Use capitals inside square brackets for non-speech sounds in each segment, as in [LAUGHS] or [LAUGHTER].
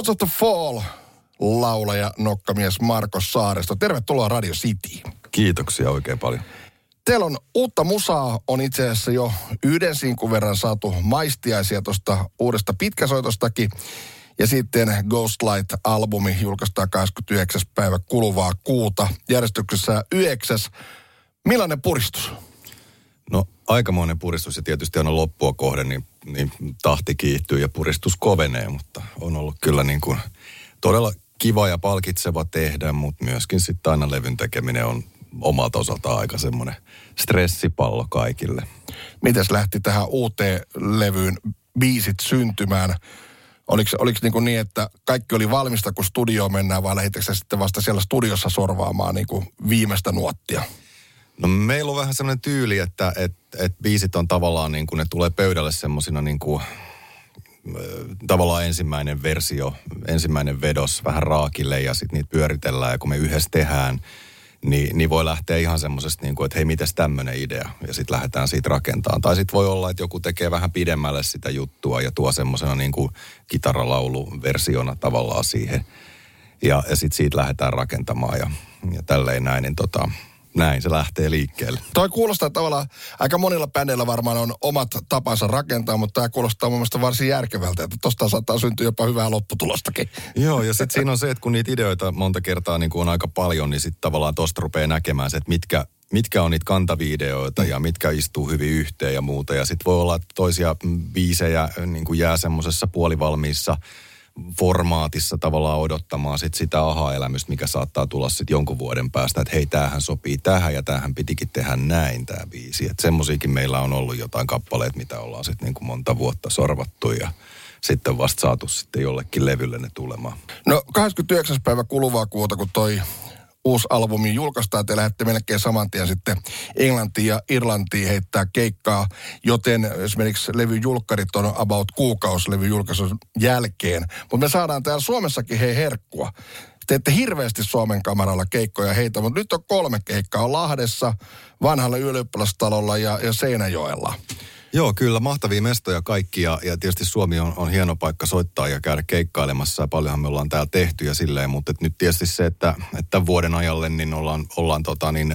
Lords of the Fall, laulaja, nokkamies Markus Saaristo. Tervetuloa Radio City. Kiitoksia oikein paljon. Teillä on uutta musaa, on itse asiassa jo yhden sinkun verran saatu maistiaisia tuosta uudesta pitkäsoitostakin. Ja sitten Ghostlight-albumi julkaistaan 29. päivä kuluvaa kuuta. Järjestyksessä 9. Millainen puristus? No aikamoinen puristus ja tietysti aina loppua kohden, niin, niin tahti kiihtyy ja puristus kovenee, mutta on ollut kyllä niin kuin todella kiva ja palkitseva tehdä, mutta myöskin sitten aina levyn tekeminen on omalta osaltaan aika semmoinen stressipallo kaikille. Mites lähti tähän uuteen levyyn biisit syntymään? Oliko, oliko niin, kuin niin, että kaikki oli valmista, kun studioon mennään, vai lähditkö sitten vasta siellä studiossa sorvaamaan niin kuin viimeistä nuottia? No meillä on vähän sellainen tyyli, että et, et biisit on tavallaan niin kuin, ne tulee pöydälle semmoisina niin kuin, tavallaan ensimmäinen versio, ensimmäinen vedos vähän raakille ja sitten niitä pyöritellään ja kun me yhdessä tehdään, niin, niin voi lähteä ihan semmoisesta, niin kuin, että hei, mitäs tämmöinen idea, ja sitten lähdetään siitä rakentamaan. Tai sitten voi olla, että joku tekee vähän pidemmälle sitä juttua ja tuo semmoisena niin kuin kitaralauluversiona tavallaan siihen. Ja, ja sitten siitä lähdetään rakentamaan ja, ja tälleen näin, niin tota, näin se lähtee liikkeelle. Toi kuulostaa tavallaan, aika monilla bändeillä varmaan on omat tapansa rakentaa, mutta tämä kuulostaa mun mielestä varsin järkevältä, että tosta saattaa syntyä jopa hyvää lopputulostakin. Joo, ja sitten siinä on se, että kun niitä ideoita monta kertaa niin on aika paljon, niin sitten tavallaan tosta rupeaa näkemään se, että mitkä, mitkä on niitä kantavideoita ja mitkä istuu hyvin yhteen ja muuta. Ja sitten voi olla, että toisia biisejä niin kuin jää semmoisessa puolivalmiissa formaatissa tavallaan odottamaan sit sitä aha-elämystä, mikä saattaa tulla sitten jonkun vuoden päästä, että hei, tämähän sopii tähän ja tähän pitikin tehdä näin tämä biisi. Että semmoisiakin meillä on ollut jotain kappaleet, mitä ollaan sitten niin kuin monta vuotta sorvattu ja sitten vasta saatu sitten jollekin levylle ne tulemaan. No 29. päivä kuluvaa kuuta, kun toi uusi albumi julkaistaan. Te lähdette melkein saman tien sitten Englantiin ja Irlantiin heittää keikkaa, joten esimerkiksi levyjulkkarit on about kuukausi levyjulkaisun jälkeen. Mutta me saadaan täällä Suomessakin hei herkkua. Teette hirveästi Suomen kamaralla keikkoja heitä, mutta nyt on kolme keikkaa. On Lahdessa, vanhalla ylioppilastalolla ja, ja Seinäjoella. Joo, kyllä. Mahtavia mestoja kaikki ja, ja tietysti Suomi on, on hieno paikka soittaa ja käydä keikkailemassa. Ja paljonhan me ollaan täällä tehty ja silleen, mutta nyt tietysti se, että, että vuoden ajalle niin ollaan, ollaan tota niin,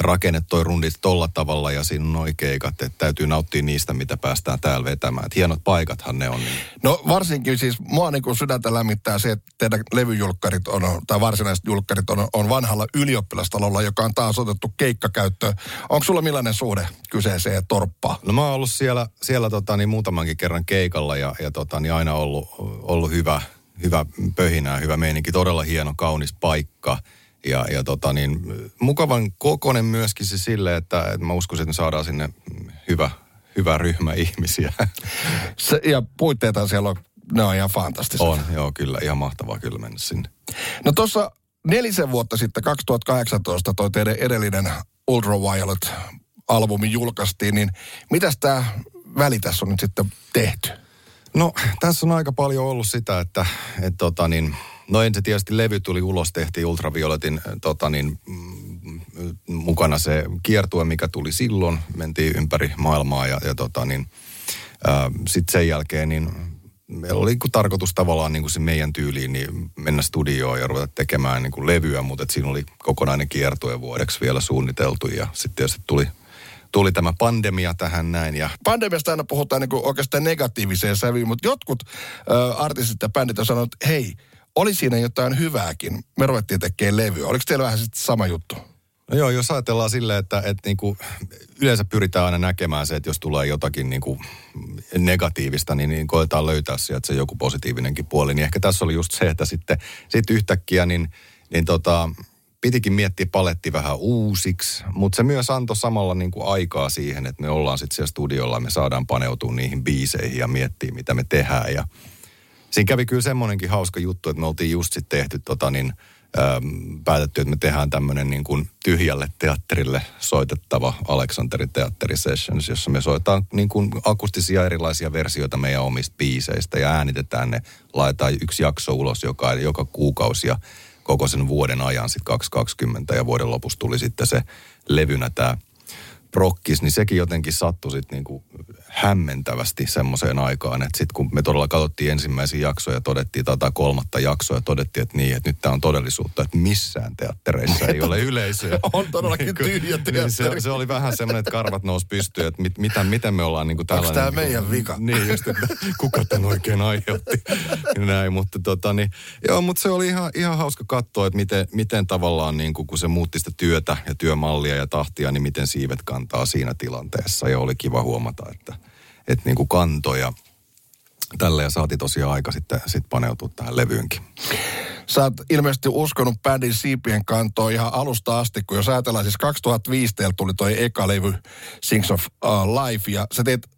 rakennettu toi rundit tolla tavalla ja siinä on noi keikat, että täytyy nauttia niistä, mitä päästään täällä vetämään. Et hienot paikathan ne on. Niin. No varsinkin siis mua niin kuin sydäntä lämmittää se, että teidän levyjulkkarit on, tai varsinaiset julkkarit on, on vanhalla ylioppilastalolla, joka on taas otettu keikkakäyttöön. Onko sulla millainen suhde kyseeseen torppaan? No mä oon ollut siellä, siellä tota, niin muutamankin kerran keikalla ja, ja tota, niin aina ollut, ollut hyvä, hyvä pöhinää, hyvä meininki. Todella hieno, kaunis paikka – ja, ja tota niin, mukavan kokonen myöskin se sille, että, että mä uskoisin, että me saadaan sinne hyvä, hyvä ryhmä ihmisiä. [LAUGHS] Se, ja puitteita siellä on, ne on ihan fantastisia. On, joo, kyllä. Ihan mahtavaa kyllä mennä sinne. No tuossa nelisen vuotta sitten, 2018, toi teidän edellinen Ultraviolet-albumi julkaistiin, niin mitäs tämä väli tässä on nyt sitten tehty? No, tässä on aika paljon ollut sitä, että, että tota niin, No ensin tietysti levy tuli ulos, tehtiin Ultravioletin tota niin, mm, mukana se kiertue, mikä tuli silloin. Mentiin ympäri maailmaa ja, ja tota niin, sitten sen jälkeen niin meillä oli niin tarkoitus tavallaan niin kuin se meidän tyyliin niin mennä studioon ja ruveta tekemään niin kuin levyä, mutta et siinä oli kokonainen kiertue vuodeksi vielä suunniteltu ja sitten tietysti tuli tuli tämä pandemia tähän näin. Ja... Pandemiasta aina puhutaan niin kuin oikeastaan negatiiviseen sävyyn, mutta jotkut ö, artistit ja bändit on sanonut, että hei, oli siinä jotain hyvääkin. Me ruvettiin tekemään levyä. Oliko teillä vähän sitten sama juttu? No joo, jos ajatellaan silleen, että, että niinku, yleensä pyritään aina näkemään se, että jos tulee jotakin niinku negatiivista, niin, niin koetaan löytää sieltä se joku positiivinenkin puoli. Niin ehkä tässä oli just se, että sitten sit yhtäkkiä niin, niin tota, pitikin miettiä paletti vähän uusiksi, mutta se myös antoi samalla niin kuin aikaa siihen, että me ollaan sitten siellä studiolla me saadaan paneutua niihin biiseihin ja miettiä, mitä me tehdään. Ja, siinä kävi kyllä semmoinenkin hauska juttu, että me oltiin just sitten tehty tota niin, ähm, päätetty, että me tehdään tämmöinen niin kuin tyhjälle teatterille soitettava Aleksanterin teatteri sessions, jossa me soitetaan niin kuin akustisia erilaisia versioita meidän omista biiseistä ja äänitetään ne, laitetaan yksi jakso ulos joka, joka kuukausi ja koko sen vuoden ajan sitten 2020 ja vuoden lopussa tuli sitten se levynä tämä prokkis, niin sekin jotenkin sattui sitten niinku hämmentävästi semmoiseen aikaan, että sitten kun me todella katsottiin ensimmäisiä jaksoja ja todettiin tätä kolmatta jaksoa ja todettiin, että niin, että nyt tämä on todellisuutta, että missään teattereissa ei ole yleisöä. [LAUGHS] on todellakin niin tyhjä teatteri. Niin se, se, oli vähän semmoinen, että karvat nousi pystyyn, että mit, mitä, miten me ollaan niin kuin tällainen. Onko tämä meidän vika? [LAUGHS] Niin, just, että kuka tämän oikein aiheutti. Näin, mutta tota, niin, joo, mutta se oli ihan, ihan hauska katsoa, että miten, miten tavallaan niin kuin, kun se muutti sitä työtä ja työmallia ja tahtia, niin miten siivet kantaa siinä tilanteessa. Ja oli kiva huomata, että, että niin kuin kantoja tälle ja saatiin tosiaan aika sitten sit paneutua tähän levyynkin. Sä oot ilmeisesti uskonut bändin siipien kantoon ihan alusta asti, kun jos ajatellaan siis 2005 tuli toi eka levy Sings of uh, Life ja sä teet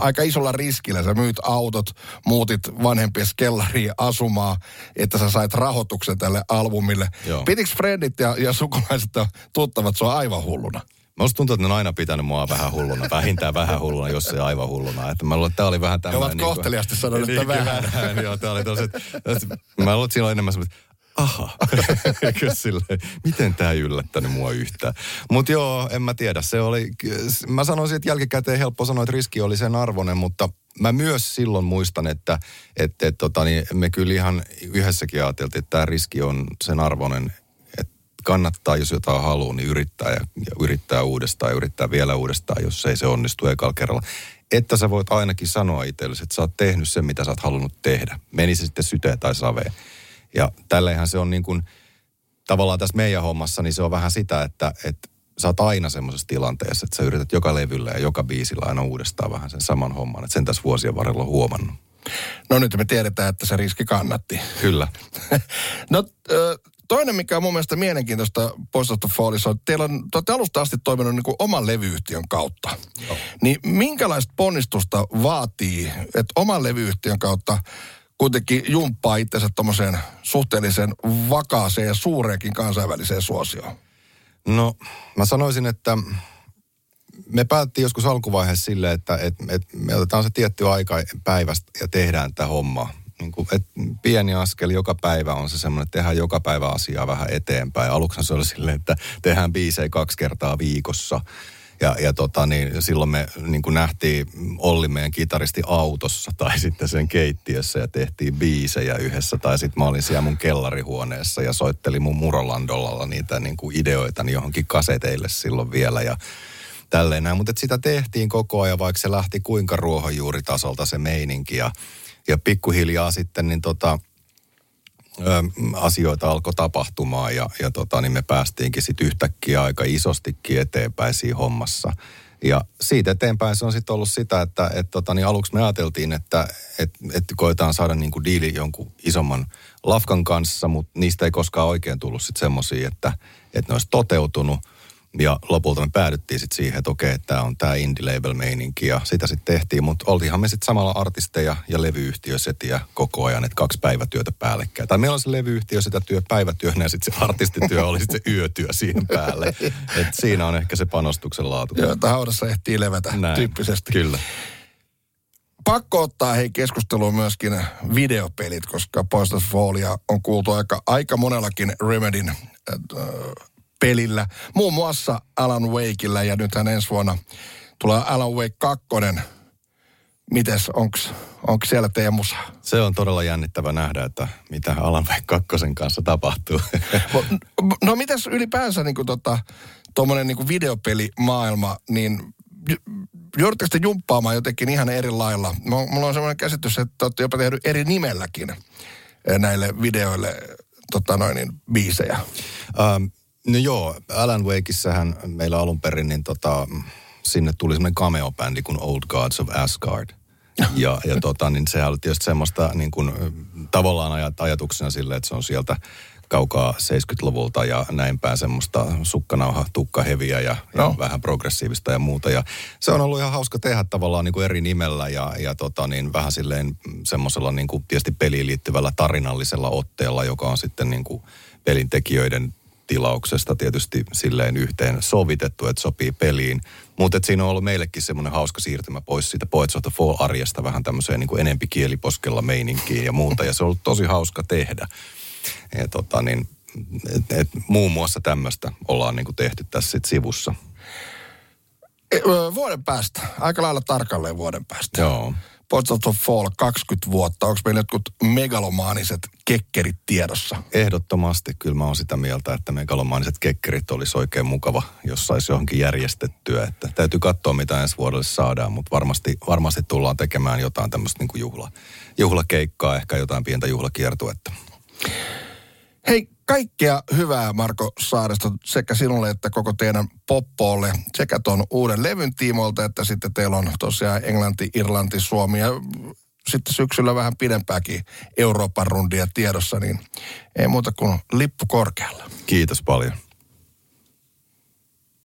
aika isolla riskillä. Sä myyt autot, muutit vanhempien kellariin asumaan, että sä sait rahoituksen tälle albumille. Pitikö Fredit ja, ja sukulaiset ja tuttavat sua aivan hulluna? Musta tuntuu, että ne on aina pitänyt mua vähän hulluna, vähintään vähän hulluna, jos ei aivan hulluna. Että mä luulen, että tämä oli vähän tämmöinen... Ne ovat niin kohteliasti sanoneet, että niin, vähän. vähän. joo, tämä oli tosi, mä luulen, että siinä oli enemmän semmoista, aha, [LAUGHS] silleen, miten tämä ei yllättänyt mua yhtään. Mutta joo, en mä tiedä, se oli, mä sanoisin, että jälkikäteen helppo sanoa, että riski oli sen arvoinen, mutta mä myös silloin muistan, että, että, että tota, niin me kyllä ihan yhdessäkin ajateltiin, että tämä riski on sen arvoinen, kannattaa, jos jotain haluaa, niin yrittää ja, ja yrittää uudestaan ja yrittää vielä uudestaan, jos ei se onnistu ekalla kerralla. Että sä voit ainakin sanoa itsellesi, että sä oot tehnyt sen, mitä sä oot halunnut tehdä. Meni se sitten syteen tai saveen. Ja tälleenhän se on niin kuin, tavallaan tässä meidän hommassa, niin se on vähän sitä, että, että sä oot aina semmoisessa tilanteessa, että sä yrität joka levyllä ja joka biisillä aina uudestaan vähän sen saman homman. Että sen tässä vuosien varrella on huomannut. No nyt me tiedetään, että se riski kannatti. Kyllä. [LAUGHS] no Toinen, mikä on mun mielestä mielenkiintoista Post of the Fallissa, on, että teillä on, te olette alusta asti toiminut niin kuin oman levyyhtiön kautta. Joo. Niin minkälaista ponnistusta vaatii, että oman levyyhtiön kautta kuitenkin jumppaa itsensä tuommoiseen suhteellisen vakaaseen ja suureenkin kansainväliseen suosioon? No, mä sanoisin, että me päättiin joskus alkuvaiheessa sille, että, että, että me otetaan se tietty aika päivästä ja tehdään tämä homma niin kuin, että pieni askel joka päivä on se semmoinen, että tehdään joka päivä asiaa vähän eteenpäin. Aluksi se oli silleen, että tehdään biisejä kaksi kertaa viikossa. Ja, ja tota, niin silloin me niin kuin nähtiin Olli meidän kitaristi autossa tai [LAUGHS] sitten sen keittiössä ja tehtiin biisejä yhdessä. Tai sitten mä olin siellä mun kellarihuoneessa ja soittelin mun Murolandolalla niitä niin kuin ideoita niin johonkin kaseteille silloin vielä. Ja tälleen näin. Mutta sitä tehtiin koko ajan, vaikka se lähti kuinka ruohonjuuritasolta se meininki. Ja ja pikkuhiljaa sitten niin tota, ö, asioita alkoi tapahtumaan ja, ja tota, niin me päästiinkin sitten yhtäkkiä aika isostikin eteenpäin siinä hommassa. Ja siitä eteenpäin se on sitten ollut sitä, että et tota, niin aluksi me ajateltiin, että et, et koetaan saada niinku diili jonkun isomman lafkan kanssa, mutta niistä ei koskaan oikein tullut sitten semmoisia, että, että ne olisi toteutunut – ja lopulta me päädyttiin sitten siihen, että okei, tämä on tämä indie label meininki ja sitä sitten tehtiin, mutta oltiinhan me sitten samalla artisteja ja levyyhtiösetiä koko ajan, että kaksi päivätyötä päällekkäin. Tai meillä on se levyyhtiö sitä työ päivätyönä ja sitten se artistityö oli sitten se yötyö siihen päälle. Et siinä on ehkä se panostuksen laatu. Joo, että haudassa ehtii levätä Näin, tyyppisesti. Kyllä. Pakko ottaa hei keskusteluun myöskin videopelit, koska Fallia on kuultu aika, aika monellakin Remedin äh, pelillä. Muun muassa Alan Wakeillä ja nythän ensi vuonna tulee Alan Wake 2. Mites, onks, onko siellä teidän musa? Se on todella jännittävä nähdä, että mitä Alan Wake 2 kanssa tapahtuu. no mitäs ylipäänsä niin kuin tota, tuommoinen niin videopelimaailma, niin joudutteko te jumppaamaan jotenkin ihan eri lailla? Mulla on semmoinen käsitys, että olette jopa tehnyt eri nimelläkin eh, näille videoille tota noin, niin, biisejä. Um, No joo, Alan Wakeissähän meillä alun perin, niin tota, sinne tuli semmoinen cameo-bändi kuin Old Gods of Asgard. [LAUGHS] Ja, ja tota, niin sehän oli tietysti semmoista niin kuin, tavallaan ajat, ajatuksena sille, että se on sieltä kaukaa 70-luvulta ja näin päin semmoista sukkanauha, tukkaheviä ja, no. ja vähän progressiivista ja muuta. Ja se on ollut ihan hauska tehdä tavallaan niin kuin eri nimellä ja, ja tota, niin vähän silleen semmoisella niin kuin tietysti peliin liittyvällä tarinallisella otteella, joka on sitten niin kuin pelin tekijöiden tilauksesta tietysti silleen yhteen sovitettu, että sopii peliin. Mutta siinä on ollut meillekin semmoinen hauska siirtymä pois siitä Poets of the Fall-arjesta vähän tämmöiseen niin kuin enempi kieliposkella meininkiin ja muuta. Ja se on ollut tosi hauska tehdä. Ja tota niin, et, et, muun muassa tämmöistä ollaan niin kuin tehty tässä sit sivussa. Vuoden päästä, aika lailla tarkalleen vuoden päästä. Joo. Portals of Fall 20 vuotta. Onko meillä jotkut megalomaaniset kekkerit tiedossa? Ehdottomasti kyllä mä oon sitä mieltä, että megalomaaniset kekkerit olisi oikein mukava, jos saisi johonkin järjestettyä. Että täytyy katsoa, mitä ensi vuodelle saadaan, mutta varmasti, varmasti tullaan tekemään jotain tämmöistä niin juhla, juhlakeikkaa, ehkä jotain pientä juhlakiertuetta. Kaikkea hyvää Marko Saaristo sekä sinulle että koko teidän poppoolle sekä tuon uuden levyn tiimoilta, että sitten teillä on tosiaan Englanti, Irlanti, Suomi ja sitten syksyllä vähän pidempääkin Euroopan rundia tiedossa, niin ei muuta kuin lippu korkealla. Kiitos paljon.